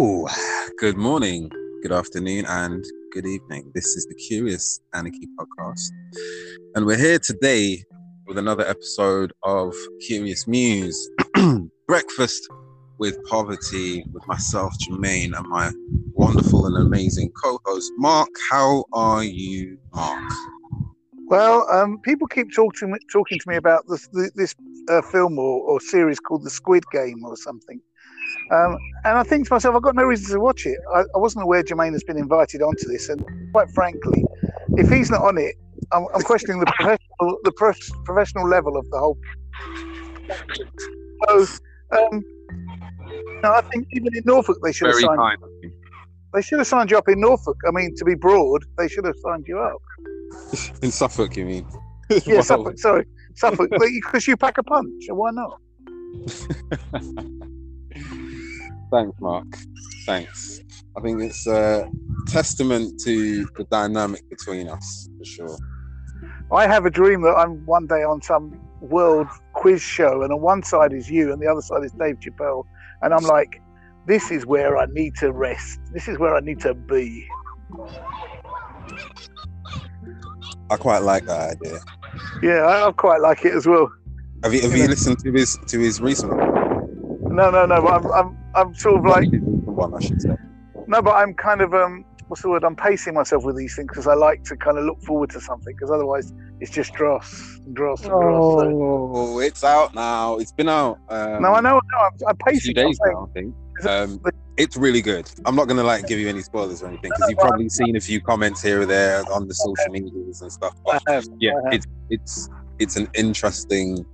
Good morning, good afternoon, and good evening. This is the Curious Anarchy podcast, and we're here today with another episode of Curious Muse Breakfast with Poverty with myself, Jermaine, and my wonderful and amazing co host, Mark. How are you, Mark? Well, um, people keep talking talking to me about this this uh, film or, or series called The Squid Game or something. Um, and I think to myself, I've got no reason to watch it. I, I, wasn't aware Jermaine has been invited onto this, and quite frankly, if he's not on it, I'm, I'm questioning the professional the pro- professional level of the whole. So, um, no, I think even in Norfolk they should Very have signed. Kind. They should have signed you up in Norfolk. I mean, to be broad, they should have signed you up. in Suffolk, you mean? yeah, well. Suffolk. Sorry, Suffolk. Because you pack a punch. Why not? Thanks, Mark. Thanks. I think it's a testament to the dynamic between us, for sure. I have a dream that I'm one day on some world quiz show, and on one side is you, and the other side is Dave Chappelle, and I'm like, this is where I need to rest. This is where I need to be. I quite like that idea. Yeah, I, I quite like it as well. Have you have you, listened to his to his recent one? No, no, no. But I'm I'm I'm sort of like one, I should say. No, but I'm kind of um what's the word? I'm pacing myself with these things because I like to kind of look forward to something because otherwise it's just dross and dross and dross. Oh, so. it's out now. It's been out. Um, no, I know. No, I'm, I'm pacing. Few days now, I think. Um, it's really good. I'm not gonna like give you any spoilers or anything because you've probably seen a few comments here or there on the social medias and stuff. But yeah, it's it's it's an interesting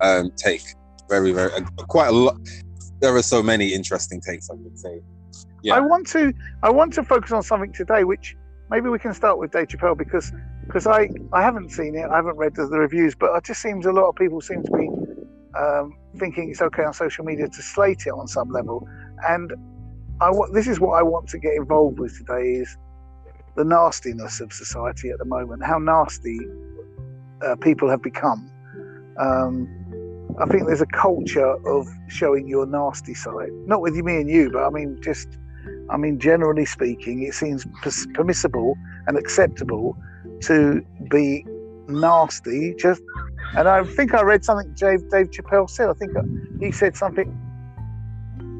um, take. Very very uh, quite a lot. There are so many interesting takes. I would say. Yeah. I want to I want to focus on something today, which maybe we can start with Dave Chappelle because because I I haven't seen it, I haven't read the, the reviews, but it just seems a lot of people seem to be um, thinking it's okay on social media to slate it on some level. And I this is what I want to get involved with today is the nastiness of society at the moment, how nasty uh, people have become. Um, I think there's a culture of showing your nasty side, not with me and you, but I mean just, I mean generally speaking, it seems permissible and acceptable to be nasty just and I think I read something Dave, Dave Chappelle said. I think he said something.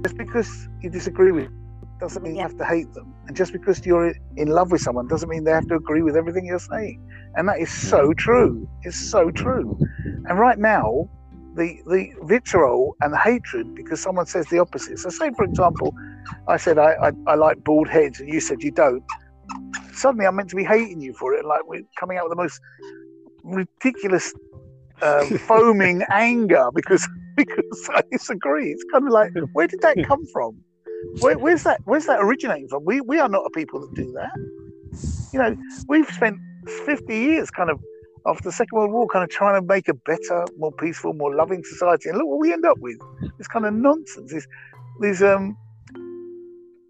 Just because you disagree with doesn't mean you have to hate them. And just because you're in love with someone doesn't mean they have to agree with everything you're saying. And that is so mm-hmm. true. It's so true. And right now, the the vitriol and the hatred because someone says the opposite. So, say for example, I said I, I, I like bald heads, and you said you don't. Suddenly, I'm meant to be hating you for it. Like we're coming out with the most ridiculous um, foaming anger because because I disagree. It's kind of like, where did that come from? Where, where's that? Where's that originating from? We we are not a people that do that. You know, we've spent fifty years kind of after the Second World War, kind of trying to make a better, more peaceful, more loving society, and look what we end up with. This kind of nonsense. These these um,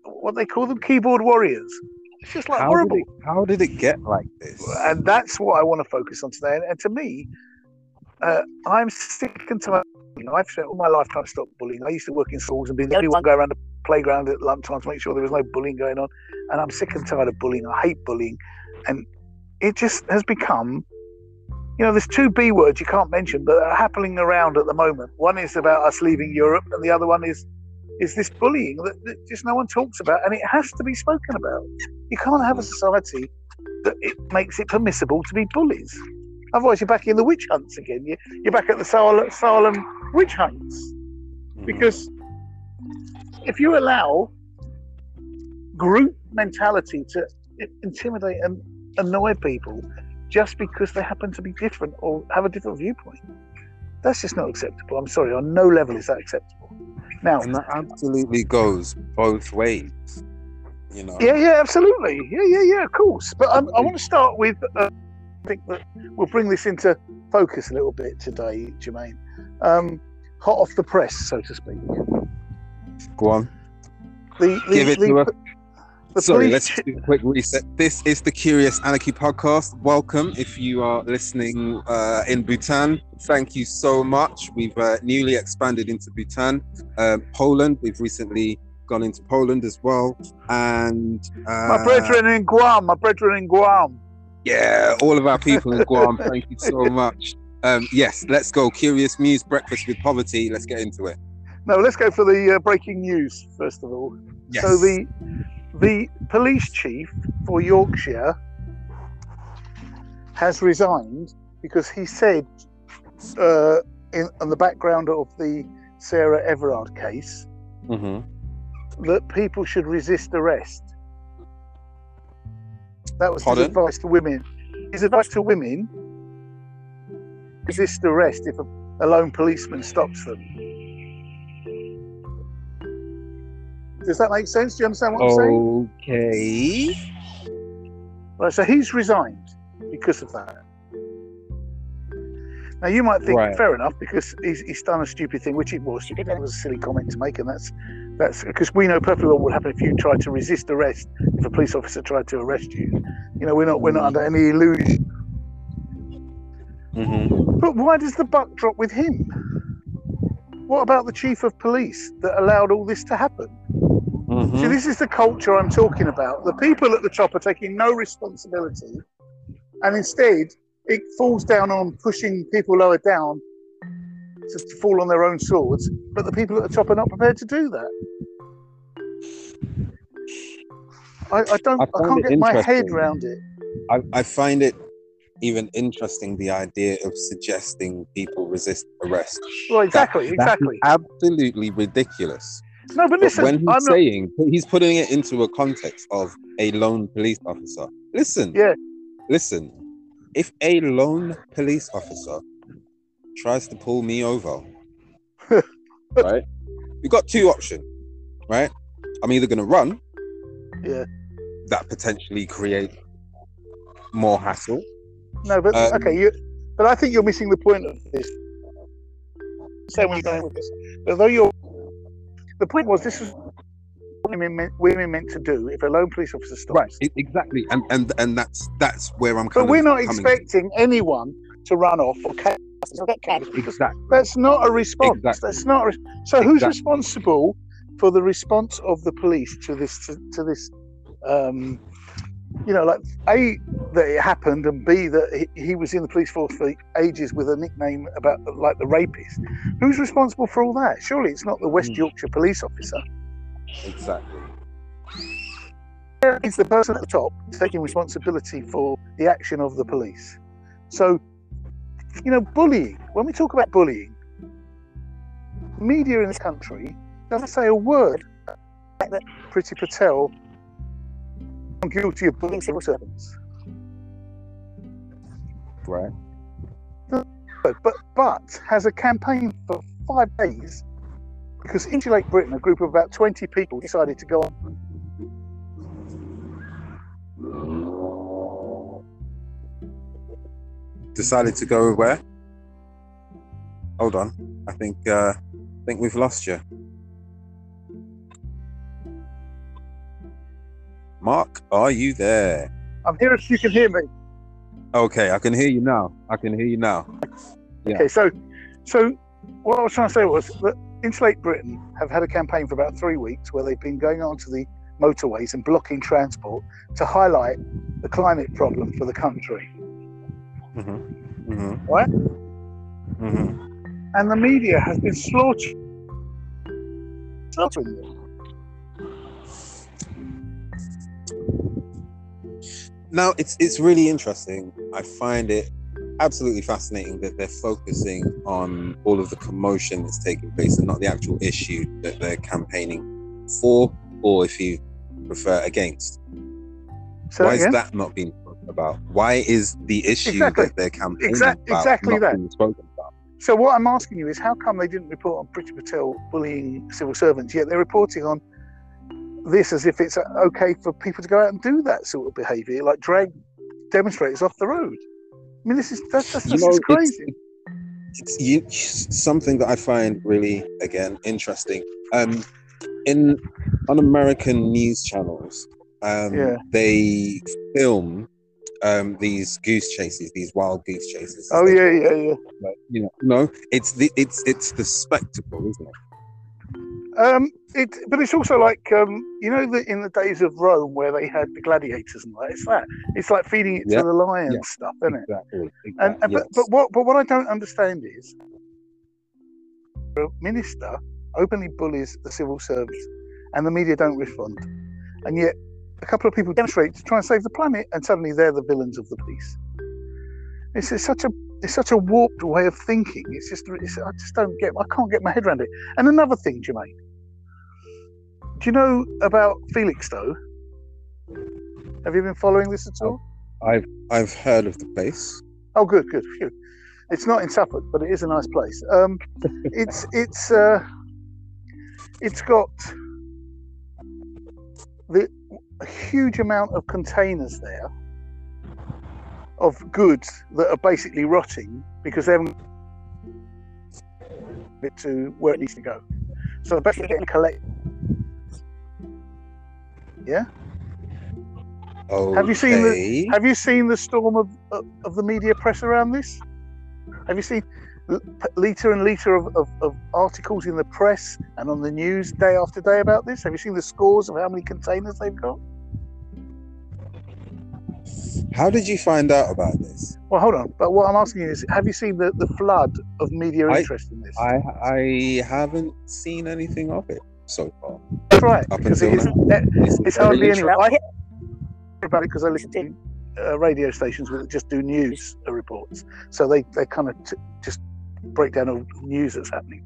what they call them, keyboard warriors. It's just like how horrible. Did it, how did it get like this? And that's what I want to focus on today. And, and to me, uh, I'm sick and tired. I've spent all my life trying to stop bullying. I used to work in schools and be the only one going around the playground at lunchtime to make sure there was no bullying going on. And I'm sick and tired of bullying. I hate bullying, and it just has become. You know, there's two B words you can't mention, but are happening around at the moment. One is about us leaving Europe, and the other one is is this bullying that, that just no one talks about, and it has to be spoken about. You can't have a society that it makes it permissible to be bullies. Otherwise, you're back in the witch hunts again. You, you're back at the Salem, Salem witch hunts. Mm. Because if you allow group mentality to intimidate and annoy people just because they happen to be different or have a different viewpoint, that's just not acceptable. I'm sorry, on no level is that acceptable. Now, and that absolutely goes both ways. You know. Yeah, yeah, absolutely. Yeah, yeah, yeah, of course. But um, I want to start with. Uh, I think that we'll bring this into focus a little bit today, Jermaine. Um, hot off the press, so to speak. Go on. The, the, Give it the, to us. Sorry, let's do a quick reset. This is the Curious Anarchy podcast. Welcome if you are listening uh, in Bhutan. Thank you so much. We've uh, newly expanded into Bhutan, uh, Poland. We've recently gone into Poland as well, and uh, My brethren in Guam, my brethren in Guam. yeah, all of our people in Guam. thank you so much. Um, yes, let's go. Curious Muse Breakfast with Poverty. Let's get into it. No, let's go for the uh, breaking news first of all. Yes. So the the police chief for Yorkshire has resigned because he said uh, in on the background of the Sarah Everard case Mhm. that people should resist arrest. That was Pardon? his advice to women. His advice to women: resist arrest if a, a lone policeman stops them. Does that make sense? Do you understand what I'm saying? Okay. Right, so he's resigned because of that. Now you might think, Right. fair enough, because he's, he's done a stupid thing, which it was stupid. That was a silly comment to make, and that's that's because we know perfectly well what would happen if you tried to resist arrest. If a police officer tried to arrest you, you know, we're not we're not under any illusion. Mhm. But why does the buck drop with him? What about the chief of police that allowed all this to happen? Mhm. See, this is the culture I'm talking about. The people at the top are taking no responsibility, and instead it falls down on pushing people lower down to, to fall on their own swords. But the people at the top are not prepared to do that. I, I don't. I I, can't get my head around it. I, I find it even interesting the idea of suggesting people resist arrest. Well, exactly, That exactly. absolutely ridiculous. No, but listen, when he's I'm not. saying he's putting it into a context of a lone police officer. Listen, Yeah. listen. If a lone police officer tries to pull me over, right? We got two options, right? I'm either gonna run, Yeah. that potentially create more hassle. No, but Um, okay, you. But I think you're missing the point of this. Say where you're going with this. Although you're, the point was this was what women meant, women meant to do if a lone police officer stops. Right, exactly, and and and that's that's where I'm. Coming But we're not expecting anyone to run off or catch or get carried. Exactly. That's not a response. Exactly. That's not. A, res- so who's Exactly. responsible for the response of the police to this to, to this? Um, you know, like a that it happened, and b that he, he was in the police force for ages with a nickname about like the rapist. Who's responsible for all that? Surely it's not the West Hmm. Yorkshire police officer. Exactly. It's the person at the top taking responsibility for the action of the police. So, you know, bullying. When we talk about bullying, media in this country doesn't say a word that Priti Patel found guilty of bullying civil servants. Right. But, but but has a campaign for five days because Insulate Britain, a group of about 20 people, decided to go on Decided to go where? Hold on. I think uh I think we've lost you. Mark, are you there? I'm here if you can hear me. Okay, I can hear you now. I can hear you now. Yeah. Okay, so so what I was trying to say was that Insulate Britain have had a campaign for about three weeks where they've been going onto the motorways and blocking transport to highlight the climate problem for the country. Mm-hmm. Mm-hmm. Right? Mm-hmm. And the media has been slaughtering, slaughtering them. Now it's it's really interesting. I find it absolutely fascinating that they're focusing on all of the commotion that's taking place and not the actual issue that they're campaigning for, or if you prefer, against. So Why is that not being spoken about? Why is the issue Exactly. that they're campaigning Exact- about exactly not that. being spoken about? So what I'm asking you is, how come they didn't report on Priti Patel bullying civil servants? Yet they're reporting on this as if it's uh, okay for people to go out and do that sort of behaviour, like drag demonstrators off the road. I mean, this is that's, that's, this know, is crazy. it's you, something that I find really, again, interesting. Um, in on American news channels, um, Yeah. they film um, these goose chases, these wild goose chases. oh yeah, yeah, yeah. Like, you know, no, it's the it's it's the spectacle, isn't it? Um, it, but it's also like um, you know, the, in the days of Rome where they had the gladiators and that. It's that. It's like feeding it Yeah. to the lions Yeah. stuff, isn't it? Exactly. And, exactly, and but, but what but what I don't understand is a minister openly bullies the civil service, and the media don't respond, and yet a couple of people demonstrate to try and save the planet, and suddenly they're the villains of the piece. It's, it's such a it's such a warped way of thinking. It's just it's, I just don't get I can't get my head around it. And another thing, Jermaine, do you know about Felixstowe? Have you been following this at all? I've I've heard of the place. Oh, good, good. Phew. It's not in Suffolk, but it is a nice place. Um, it's it's uh, it's got the a huge amount of containers there of goods that are basically rotting because they haven't it to where it needs to go. So they're basically getting collected. Oh, Have you seen the- Have you seen the storm of, of, of the media press around this? Have you seen liter and liter of, of, of articles in the press and on the news day after day about this? Have you seen the scores of how many containers they've got? How did you find out about this? Well, hold on. But what I'm asking you is, have you seen the, the flood of media I- interest in this? I I haven't seen anything of it so far. That's right. Up Because it until isn't, now. It's, it's hardly any. interesting. I hear about it because I listen to uh, radio stations that just do news reports. So they, they kind of t- just break down all news that's happening.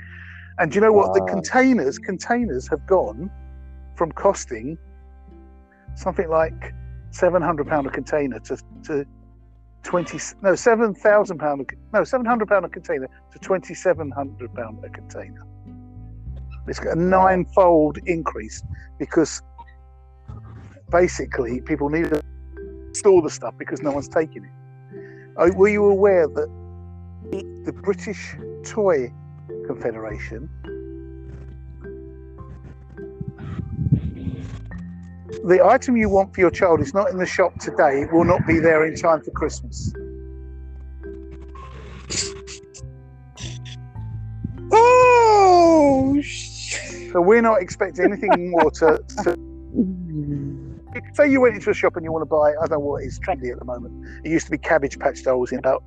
And do you know what? The containers containers have gone from costing something like seven hundred pound a container to to twenty no seven thousand pound no seven hundred pound a container to twenty seven hundred pound a container. It's got a ninefold increase because basically people need to store the stuff because no one's taking it. Oh, were you aware that the British Toy Confederation the item you want for your child is not in the shop today, it will not be there in time for Christmas. Oh, sh- So we're not expecting anything more to, to say you went into a shop and you want to buy, I don't know what is trendy at the moment. It used to be Cabbage Patch dolls in about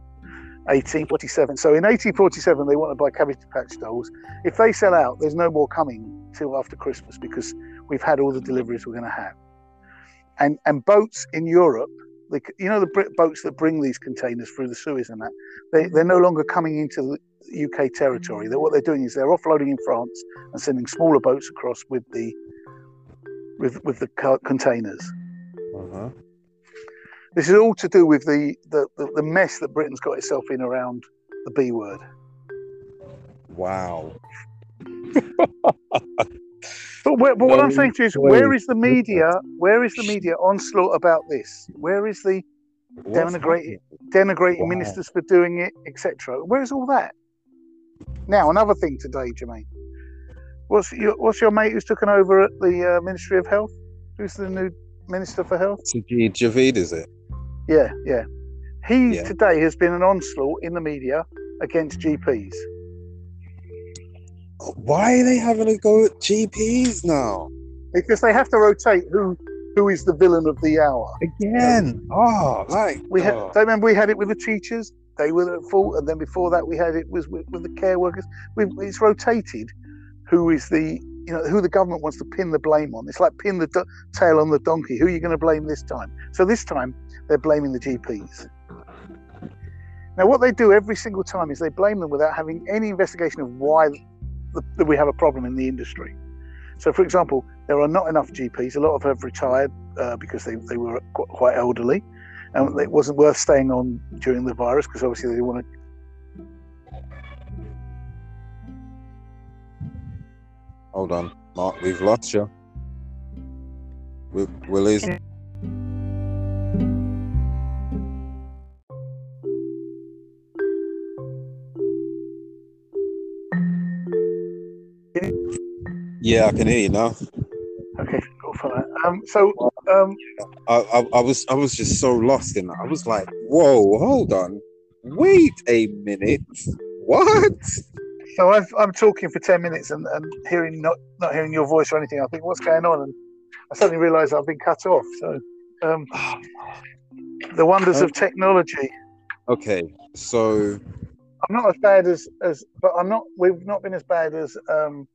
1847. So in 1847, they want to buy Cabbage Patch dolls. If they sell out, there's no more coming till after Christmas because we've had all the deliveries we're going to have. And and boats in Europe, the, you know the Brit boats that bring these containers through the Suez and that, they, they're no longer coming into the UK territory. That what they're doing is they're offloading in France and sending smaller boats across with the with with the containers. uh-huh. This is all to do with the, the, the, the mess that Britain's got itself in around the B word. Wow. But, where, but what I'm saying to you is, where is the media? Where is the media onslaught about this? Where is the Denigrating- denigrating Wow. ministers for doing it, etc.? Where's all that? Now, another thing today, Jermaine. What's your What's your mate who's taken over at the uh, Ministry of Health? Who's the new Minister for Health? Sajid Javid, is it? Yeah, yeah. He Yeah. today has been an onslaught in the media against GPs. Why are they having to go at GPs now? because they have to rotate who who is the villain of the hour. Again. Oh, like We had, oh. don't remember we had it with the teachers; they were at fault, and then before that we had it was with, with the care workers. we it's rotated who is the you know who the government wants to pin the blame on. It's like pin the do- tail on the donkey. Who are you going to blame this time? So this time they're blaming the GPs. Now what they do every single time is they blame them without having any investigation of why that we have a problem in the industry. So, for example, there are not enough GPs. A lot of them have retired uh, because they, they were quite elderly, and it wasn't worth staying on during the virus because obviously they want to. Hold on, Mark. We've lost you. We, we're losing. Yeah, I can hear you now. Okay, go for that. Um, so, um, I, I, I was I was just so lost in that. I was like, whoa, hold on, wait a minute, what? So I've, I'm talking for ten minutes and, and hearing not not hearing your voice or anything. I think what's going on, and I suddenly realise I've been cut off. So um, the wonders of technology. Okay, so I'm not as bad as as, but I'm not. We've not been as bad as um,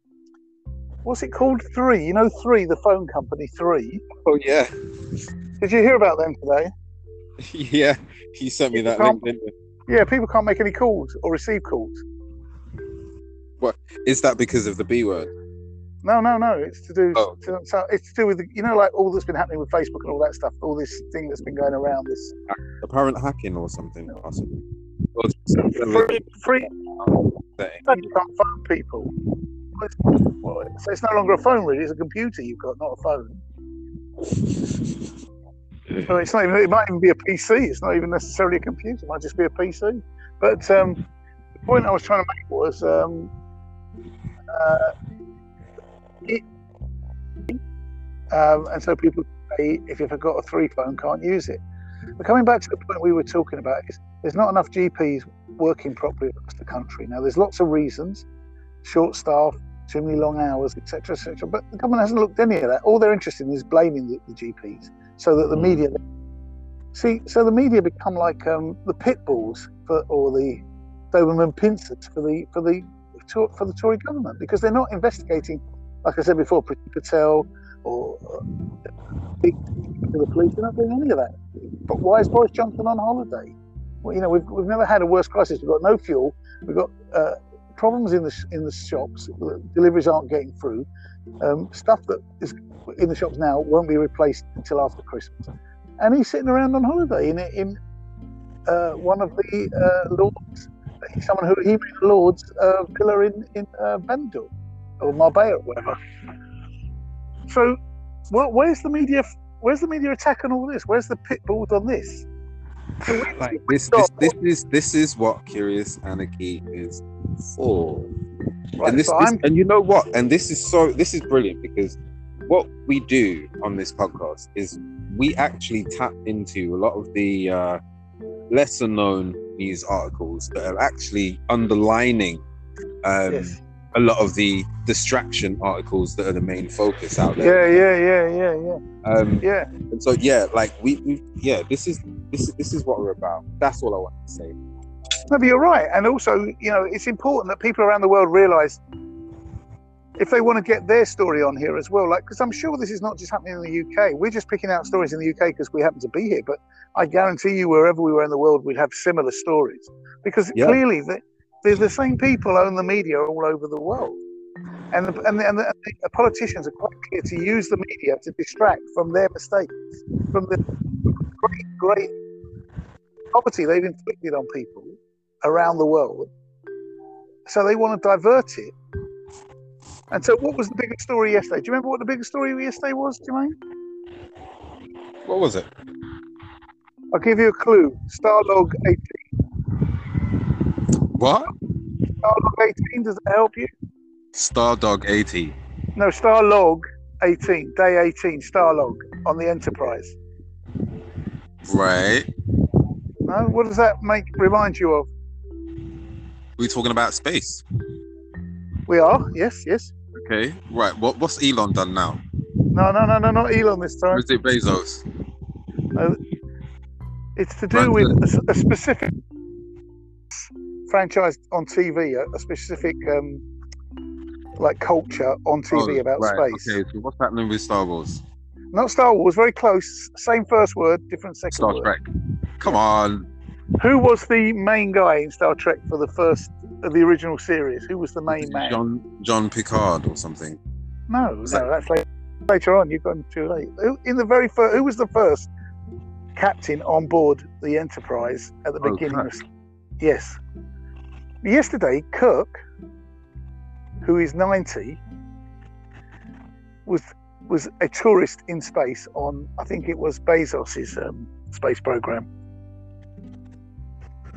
what's it called? Three. You know, Three, the phone company. Three. oh yeah, Did you hear about them today? yeah. You sent me that Can't- link, didn't you? Yeah, people can't make any calls or receive calls. What is that because of the B word? No, no, no. It's to do. Oh. To, so it's to do with you know, like all that's been happening with Facebook and all that stuff. All this thing that's been going around. This Apparent hacking or something, possibly. Or something free, free you can't phone people. Well, So it's no longer a phone, really. It's a computer you've got, not a phone. So it's not even. It might even be a PC. It's not even necessarily a computer. It might just be a PC. But um, the point I was trying to make was, um, uh, it, um, and so people say if you've got a three phone, can't use it. But coming back to the point we were talking about, is there's not enough GPs working properly across the country. Now, there's lots of reasons: short staff, too many long hours, etc., etc. But the government hasn't looked at any of that. All they're interested in is blaming the, the GPs, so that the media see. So the media become like um, the pit bulls for, or the Doberman pincers for the for the for the Tory government because they're not investigating, like I said before, Patel or uh, the the police. They're not doing any of that. But why is Boris Johnson on holiday? Well, you know, we've, we've never had a worse crisis. We've got no fuel. We've got uh, problems in the sh- in the shops. Deliveries aren't getting through. Um, stuff that is in the shops now won't be replaced until after Christmas. And he's sitting around on holiday in in uh, one of the uh, lords, someone who he made lord's uh, villa in in uh, or Marbella or whatever. So, well, where's the media? Where's the media attack on all this? Where's the pit bulls on this? Like this, this, this is this is what Curious Anarchy is for. Right, and this, so this and you know what? And this is so this is brilliant because what we do on this podcast is we actually tap into a lot of the uh, lesser known news articles that are actually underlining um, yes. a lot of the distraction articles that are the main focus out there. Yeah, yeah, yeah, yeah, yeah, Um, yeah. and so yeah, like we, we yeah, this is this is this is what we're about. That's all I want to say. No, but you're right. And also, you know, it's important that people around the world realise if they want to get their story on here as well. Like, because I'm sure this is not just happening in the UK. We're just picking out stories in the UK because we happen to be here. But I guarantee you, wherever we were in the world, we'd have similar stories because Yeah. clearly the, the the same people own the media all over the world. And the, and, the, and, the, and the uh, politicians are quite clear to use the media to distract from their mistakes, from the great, great poverty they've inflicted on people around the world. So they want to divert it. And so, what was the biggest story yesterday? Do you remember what the biggest story yesterday was, Jermaine? What was it? I'll give you a clue. Starlog 18. What? Starlog 18, does it help you? Stardog eighty. No, Starlog 18, day 18, Starlog on the Enterprise. Right. No, what does that make remind you of? We talking about space. We are, yes, yes. Okay. Right. What what's Elon done now? No, no, no, no, not Elon this Or time. is it Bezos? It's to do with a specific franchise on TV, a, a specific um, like culture on TV Oh, about right, space. Okay. So what's happening with Star Wars? Not Star Wars, very close. Same first word, different second Star word. Trek. Come on. Who was the main guy in Star Trek for the first of the original series? Who was the main man? John John Picard or something. No, no, that- that's later, later on. You've gone too late. Who, in the very first, who was the first captain on board the Enterprise at the Oh, beginning? Kirk. Yes. Yesterday, Kirk, who is ninety, was was a tourist in space on I think it was Bezos's um, space program.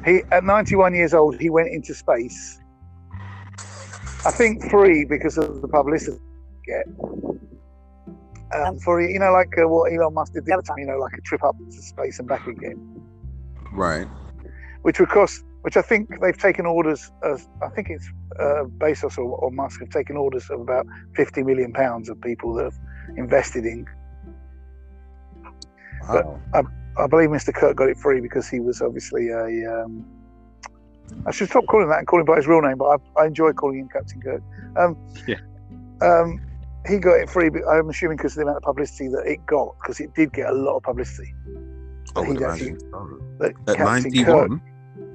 He at 91 years old, he went into space. I think free because of the publicity get. Um, for you know, like uh, what Elon Musk did the other time, you know, like a trip up to space and back again, Right. which would cost which I think they've taken orders. As, I think it's uh, Bezos or, or Musk have taken orders of about 50 million pounds of people that have invested in. Wow. I, I believe Mr. Kirk got it free because he was obviously a. Um, I should stop calling that and call him by his real name, but I, I enjoy calling him Captain Kirk. Um, Yeah. Um, he got it free, but I'm assuming because of the amount of publicity that it got, because it did get a lot of publicity. I would imagine. actually- so. That At Captain Kirk, 91,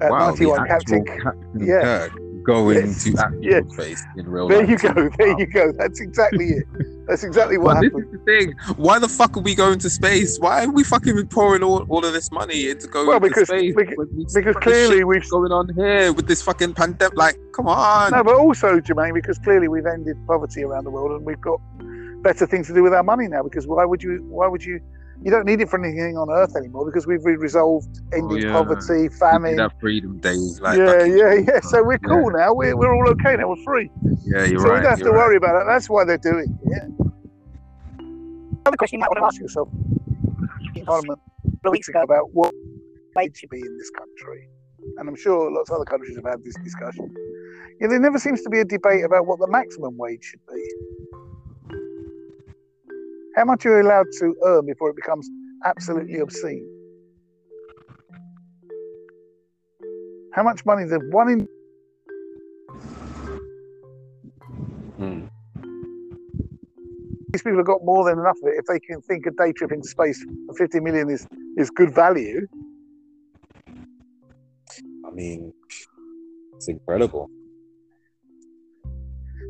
at wow, 91, the Captain Captain Yeah. Kirk going Yes. to actual Yeah. space in real There life. you go. There Wow. you go. That's exactly it. That's exactly what But this is the thing. Why the fuck are we going to space? Why are we fucking pouring all, all of this money into going Well, to because- space? because- we- Because clearly we've going on here with this fucking pandemic. Like, come on. no, but also Jermaine, because clearly we've ended poverty around the world and we've got better things to do with our money now. Because why would you? Why would you? You don't need it for anything on Earth anymore because we've resolved ending Oh, yeah. poverty, We famine. did have Freedom Day. Like, yeah, back in- yeah, yeah. So we're Yeah. cool now. We're, we're all okay now. We're free. Yeah, you're so right. we don't have to right. worry about it. That's why they're doing it. Yeah. Another question you might want to ask yourself in Parliament a couple weeks ago about what wage should be in this country. And I'm sure lots of other countries have had this discussion. Yeah, there never seems to be a debate about what the maximum wage should be. How much are you allowed to earn before it becomes absolutely obscene? How much money the one in Hmm. these people have got more than enough of it. If they can think a day trip into space for 50 million is, is good value, I mean, it's incredible.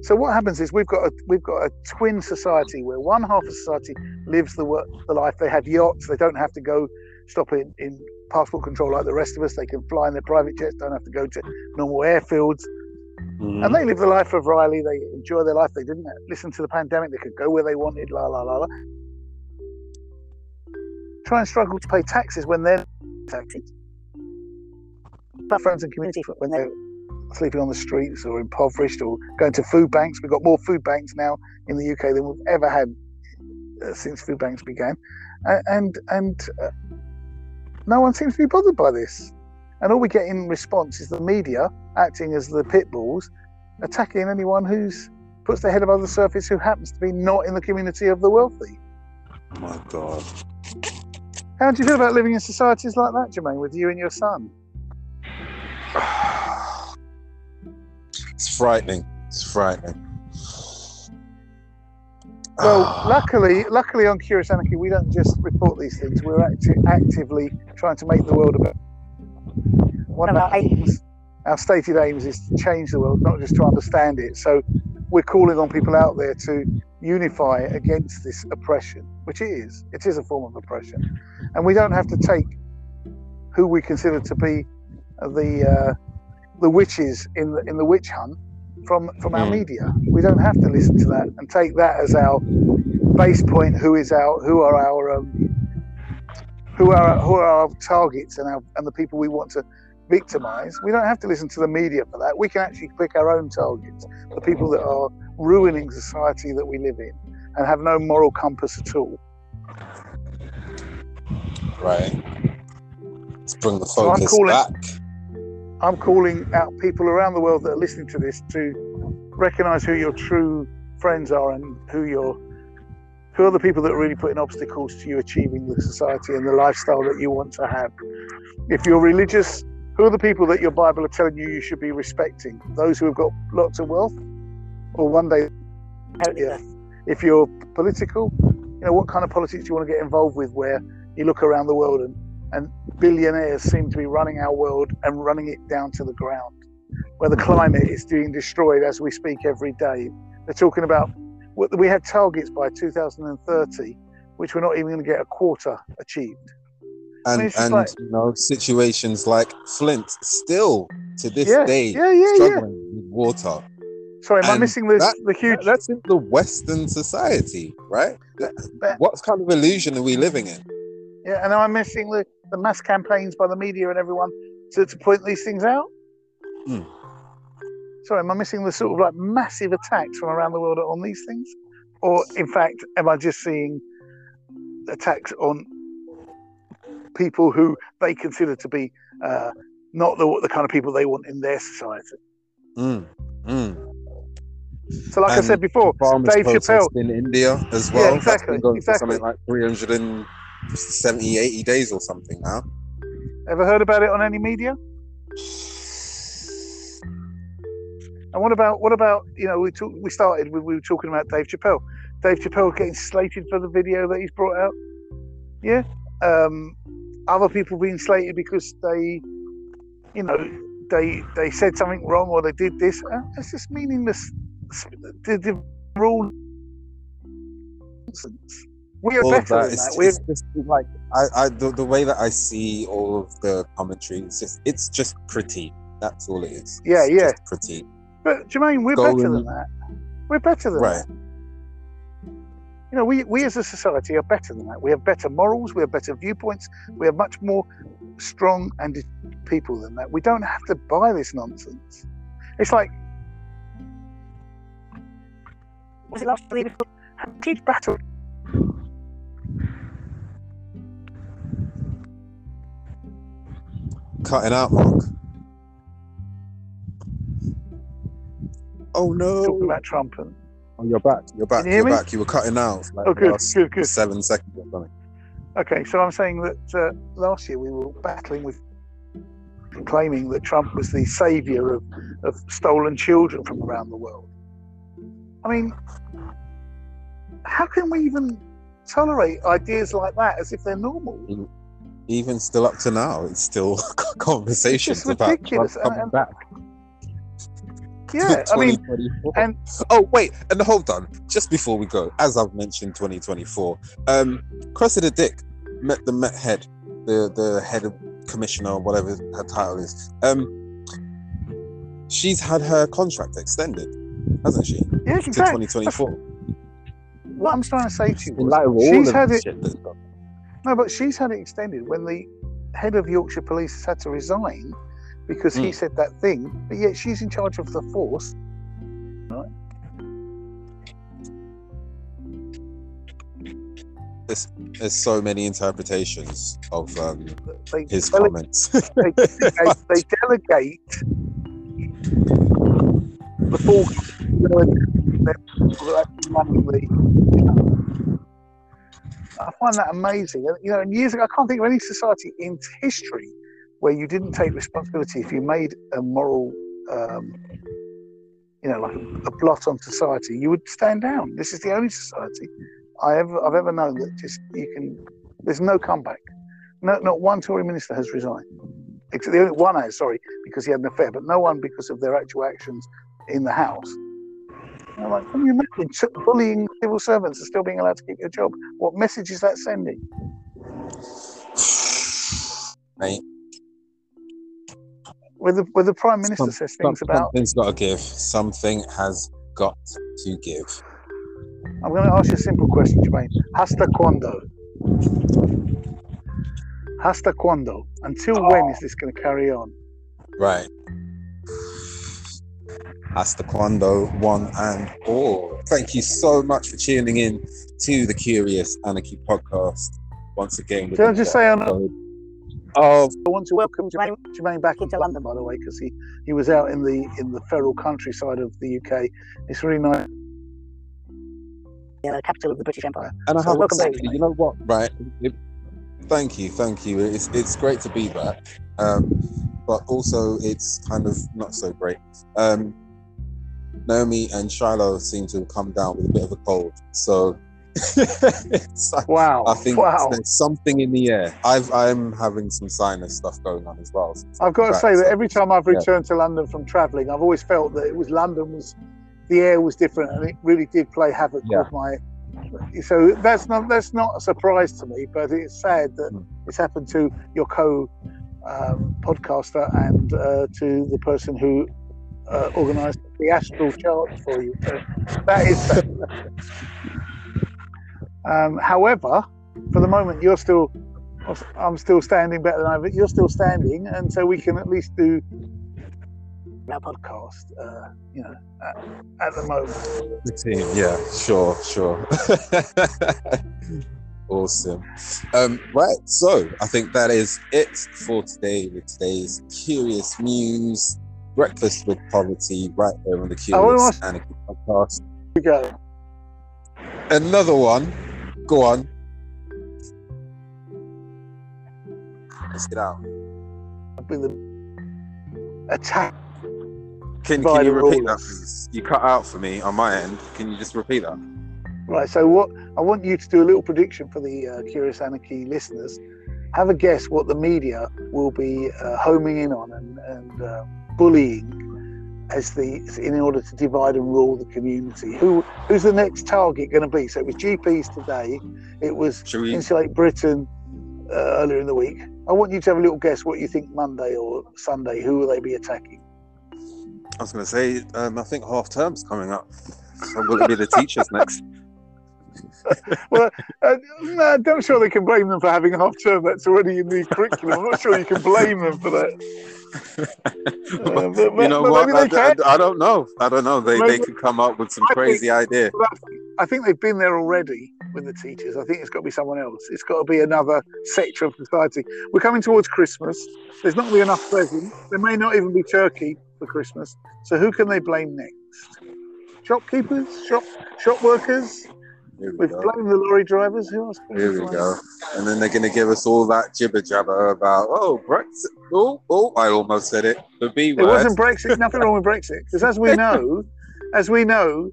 So what happens is we've got a we've got a twin society where one half of society lives the work, the life. They have yachts. They don't have to go stop in, in passport control like the rest of us. They can fly in their private jets. Don't have to go to normal airfields. Hmm. And they live the life of Riley. They enjoy their life. They didn't listen to the pandemic. They could go where they wanted. La la la la. Try and struggle to pay taxes when they're taxes. Our friends and community when they're sleeping on the streets or impoverished or going to food banks. We've got more food banks now in the UK than we've ever had uh, since food banks began, and and, and uh, no one seems to be bothered by this. And all we get in response is the media acting as the pit bulls, attacking anyone who's puts their head above the surface who happens to be not in the community of the wealthy. Oh my god. How do you feel about living in societies like that, Jermaine, with you and your son? It's frightening. It's frightening. Well, Ah. luckily, luckily on Curious Anarchy, we don't just report these things. We're acti- actively trying to make the world a better. One of our aims, our stated aims, is to change the world, not just to understand it. So, we're calling on people out there to unify against this oppression, which it is. It is a form of oppression, and we don't have to take who we consider to be the uh, the witches in the in the witch hunt from from our Mm. media. We don't have to listen to that and take that as our base point. Who is our who are our um, who are who are our targets and our and the people we want to victimize. We don't have to listen to the media for that. We can actually pick our own targets, the people that are ruining society that we live in and have no moral compass at all. Right. Let's bring the So focus calling- back. I'm calling out people around the world that are listening to this to recognize who your true friends are and who your who are the people that are really putting obstacles to you achieving the society and the lifestyle that you want to have. If you're religious, who are the people that your Bible are telling you you should be respecting? Those who have got lots of wealth, or one day, yeah. If you're political, you know what kind of politics do you want to get involved with? Where you look around the world and and billionaires seem to be running our world and running it down to the ground, where the climate is being destroyed as we speak every day. They're talking about we had targets by 2030, which we're not even going to get a quarter achieved. And and like- you know situations like Flint still to this Yeah, day yeah, yeah, yeah. struggling with water. Sorry, am I missing the, that- the huge? That's in the Western society, right? What kind of illusion are we living in? Yeah, and am I missing the, the mass campaigns by the media and everyone to, to point these things out? Hmm. Sorry, am I missing the sort of like massive attacks from around the world on these things? Or, in fact, am I just seeing attacks on people who they consider to be uh, not the the kind of people they want in their society. Mm, mm. So, like I said before, Dave Chappelle. in India as Yeah, well. That's exactly, exactly. for something like 370, 80 days or something now. Ever heard about it on any media? And what about what about you know we talk, we started we, we were talking about Dave Chappelle. Dave Chappelle getting slated for the video that he's brought out. Yeah. Um, other people being slated because they, you know, they they said something wrong or they did this. Uh, It's just meaningless. The, the rule. Nonsense. We are all of better that. than It's, that. We're, just like I, I the, the way that I see all of the commentary. It's just it's just pretty. That's all it is. Yeah, It's yeah. just pretty. but Jermaine, we're Go better than that. We're better than Right. that. You know, we, we as a society are better than that. We have better morals, we have better viewpoints, we have much more strong and people than that. We don't have to buy this nonsense. It's like, was it last week? Had a huge battle. Cutting out, Mark. Oh no! talking about Trump and Oh, you're back. You're back. Can you me? back. You were cutting out. Like oh, good, good, good. Seven seconds or something. Okay, so I'm saying that uh, last year we were battling with claiming that Trump was the savior of, of stolen children from around the world. I mean, how can we even tolerate ideas like that as if they're normal? Even still up to now, it's still conversations It's about coming and- back. Yeah, I mean, and- oh wait, and hold on, just before we go, as I've mentioned, 2024. Um, Cressida Dick met the Met head, the the head of commissioner, or whatever her title is. Um, she's had her contract extended, hasn't she, yes, to 2024? What I'm trying to say to you In light of all she's had it. Shit that's gone. No, but she's had it extended when the head of Yorkshire Police has had to resign because he Mm. said that thing, but yet she's in charge of the force. Right. There's there's so many interpretations of um, They, his dele- comments. they, delegate, they delegate the force. You know, they're people that actually running the. I find that amazing. You know, and years ago, I can't think of any society in history where you didn't take responsibility if you made a moral, um, you know, like a, a blot on society. You would stand down. This is the only society I ever I've ever known that just you can. There's no comeback. No, not one Tory minister has resigned. Except the only one has, sorry, because he had an affair, but no one because of their actual actions in the House. And I'm like, can you imagine bullying civil servants and still being allowed to keep your job? What message is that sending? Mate, Where the, where the Prime Minister Some- says things about, something's got to give. Something has got to give. I'm going to ask you a simple question, Jermaine. Hasta cuando? Hasta cuando? Until when oh. is this going to carry on? Right. Hasta cuando, one and all. Thank you so much for tuning in to the Curious Anarchy podcast. Once again, Can I just say on of I want to welcome Jermaine, Jermaine back into London, by the way, because he, he was out in the in the feral countryside of the UK. It's really nice. Yeah, the capital of the British Empire. and I So have to welcome say, back, you know what? Right. It- thank you, thank you. It's it's great to be back, um, but also it's kind of not so great. Um, Naomi and Shiloh seem to have come down with a bit of a cold, so like, Wow! I think wow! there's something in the air. I've I'm having some sinus stuff going on as well. I've got to say that so- every time I've yeah. returned to London from travelling, I've always felt that it was London was the air was different, and it really did play havoc Yeah. with my. So that's not that's not a surprise to me, but it's sad that Mm. it's happened to your co um, podcaster and uh, to the person who uh, the astral chart for you. So that is um, however, for the moment, you're still I'm still standing better than I. but You're still standing, and so we can at least do our podcast. Uh, you know, at, at the moment. the team. Yeah, sure, sure. Awesome. Um, right, so I think that is it for today with today's Curious Muse Breakfast with Poverty right there on the Curious Anarchy podcast. We go. Another one. Go on. Let's get out. I've been the attack. Can, can you repeat that, please? You cut out for me on my end. Can you just repeat that? Right. So what I want you to do a little prediction for the uh, Curious Anarchy listeners. Have a guess what the media will be uh, homing in on and, and uh, bullying as the in order to divide and rule the community. Who who's the next target going to be? So it was GPs today. It was we? Insulate Britain uh, earlier in the week. I want you to have a little guess what you think Monday or Sunday. Who will they be attacking? I was going to say, um, I think half term's coming up. So will it be the teachers next? Uh, no, I'm not sure they can blame them for having a half term. That's already in the curriculum. I'm not sure you can blame them for that. But- you know what? I. I- I don't know. I don't know. They, they could come up with some I think- crazy idea. I think they've been there already with the teachers. I think it's got to be someone else. It's got to be another sector of society. We're coming towards Christmas. There's not going to be enough presents. There may not even be turkey for Christmas. So who can they blame next? Shopkeepers, shop shop workers. Here we We've go. blamed the lorry drivers. Who else? Here we go. And then they're going to give us all that jibber jabber about, oh, Brexit. Oh, oh, I almost said it. The B It wasn't Brexit. Nothing wrong with Brexit, because as we know, as we know,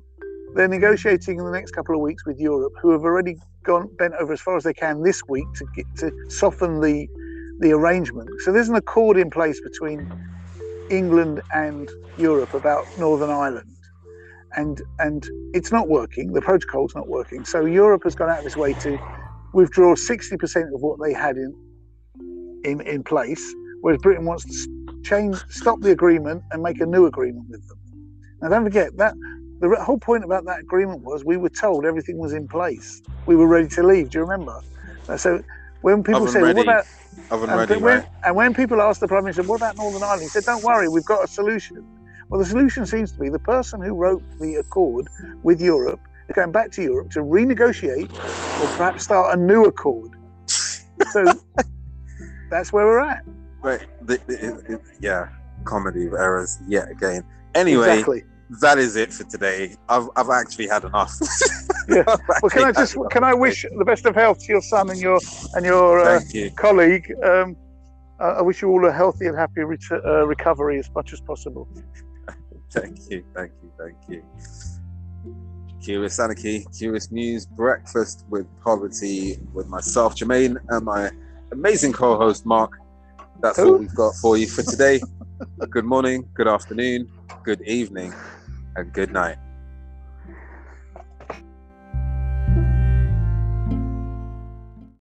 they're negotiating in the next couple of weeks with Europe, who have already gone bent over as far as they can this week to get to soften the the arrangement. So there's an accord in place between England and Europe about Northern Ireland, and and it's not working. The protocol's not working. So Europe has gone out of its way to withdraw 60% of what they had in in in place, whereas Britain wants to change, stop the agreement and make a new agreement with them. Now, don't forget that the whole point about that agreement was we were told everything was in place. We were ready to leave. Do you remember? Uh, So when people Oven say, well, "What about?" Oven And, ready, when, right? and when people asked the prime minister, "What about Northern Ireland?" He said, "Don't worry, we've got a solution." Well, the solution seems to be the person who wrote the accord with Europe is going back to Europe to renegotiate or perhaps start a new accord. So that's where we're at. Right. The, the- it- yeah. Comedy of errors yet again. Anyway, exactly. that is it for today. I've, I've actually had enough. Yeah. Well, can I just can I wish the best of health to your son and your and your uh, you. colleague? Um, I I wish you all a healthy and happy ret- uh, recovery as much as possible. Thank you, thank you, thank you. Curious Anarchy, Curious News, Breakfast with Poverty with myself, Jermaine, and my amazing co host, Mark. That's all we've got for you for today. good morning, good afternoon, good evening, and good night.